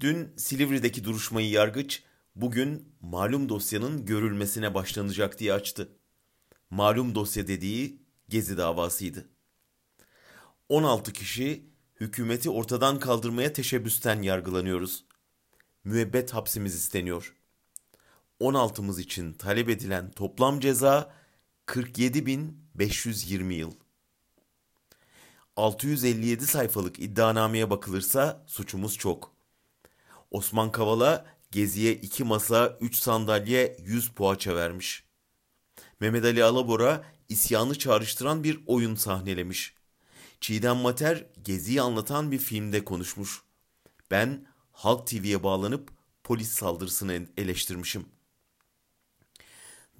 Dün Silivri'deki duruşmayı yargıç bugün malum dosyanın görülmesine başlanacak diye açtı. Malum dosya dediği Gezi davasıydı. 16 kişi hükümeti ortadan kaldırmaya teşebbüsten yargılanıyoruz. Müebbet hapsimiz isteniyor. 16'mız için talep edilen toplam ceza 47.520 yıl. 657 sayfalık iddianameye bakılırsa suçumuz çok. Osman Kavala Gezi'ye 2 masa, 3 sandalye, 100 poğaça vermiş. Mehmet Ali Alabora isyanı çağrıştıran bir oyun sahnelemiş. Çiğdem Mater Gezi'yi anlatan bir filmde konuşmuş. Ben Halk TV'ye bağlanıp polis saldırısını eleştirmişim.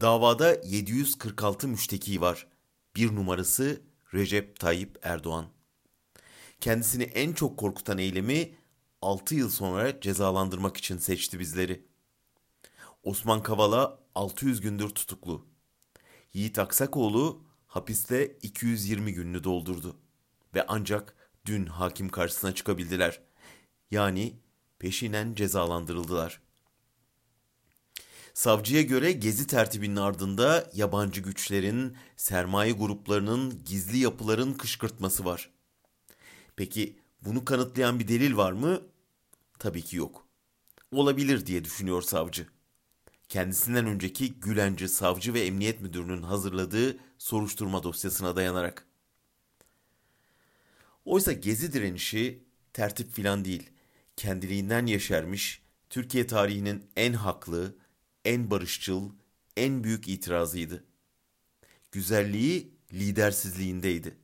Davada 746 müşteki var. Bir numarası Recep Tayyip Erdoğan. Kendisini en çok korkutan eylemi 6 yıl sonra cezalandırmak için seçti bizleri. Osman Kavala 600 gündür tutuklu. Yiğit Aksakoğlu hapiste 220 gününü doldurdu ve ancak dün hakim karşısına çıkabildiler. Yani peşinen cezalandırıldılar. Savcıya göre gezi tertibinin ardında yabancı güçlerin, sermaye gruplarının, gizli yapıların kışkırtması var. Peki bunu kanıtlayan bir delil var mı? Tabii ki yok. Olabilir diye düşünüyor savcı. Kendisinden önceki Gülenci Savcı ve Emniyet Müdürü'nün hazırladığı soruşturma dosyasına dayanarak. Oysa gezi direnişi tertip filan değil, kendiliğinden yeşermiş, Türkiye tarihinin en haklı, en barışçıl, en büyük itirazıydı. Güzelliği lidersizliğindeydi.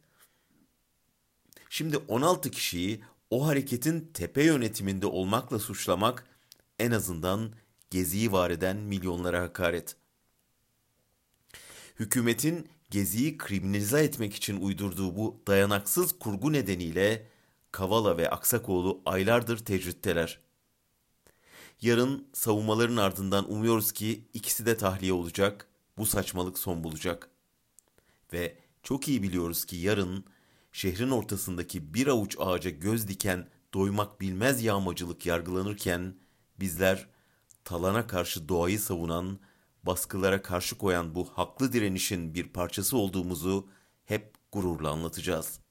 Şimdi 16 kişiyi o hareketin tepe yönetiminde olmakla suçlamak en azından Gezi'yi var eden milyonlara hakaret. Hükümetin Gezi'yi kriminalize etmek için uydurduğu bu dayanaksız kurgu nedeniyle Kavala ve Aksakoğlu aylardır tecritteler. Yarın savunmaların ardından umuyoruz ki ikisi de tahliye olacak, bu saçmalık son bulacak. Ve çok iyi biliyoruz ki yarın şehrin ortasındaki bir avuç ağaca göz diken doymak bilmez yağmacılık yargılanırken bizler talana karşı doğayı savunan, baskılara karşı koyan bu haklı direnişin bir parçası olduğumuzu hep gururla anlatacağız.